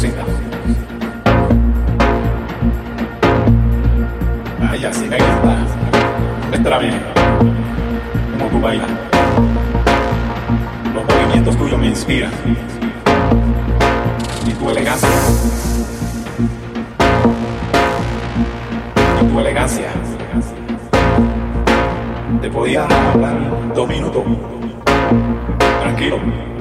tres cositas. Ay, así me gusta. Muéstrame cómo tú bailas. Los movimientos tuyos me inspiran. Y tu elegancia. Y tu elegancia. Te podía hablar dos minutos. Tranquilo.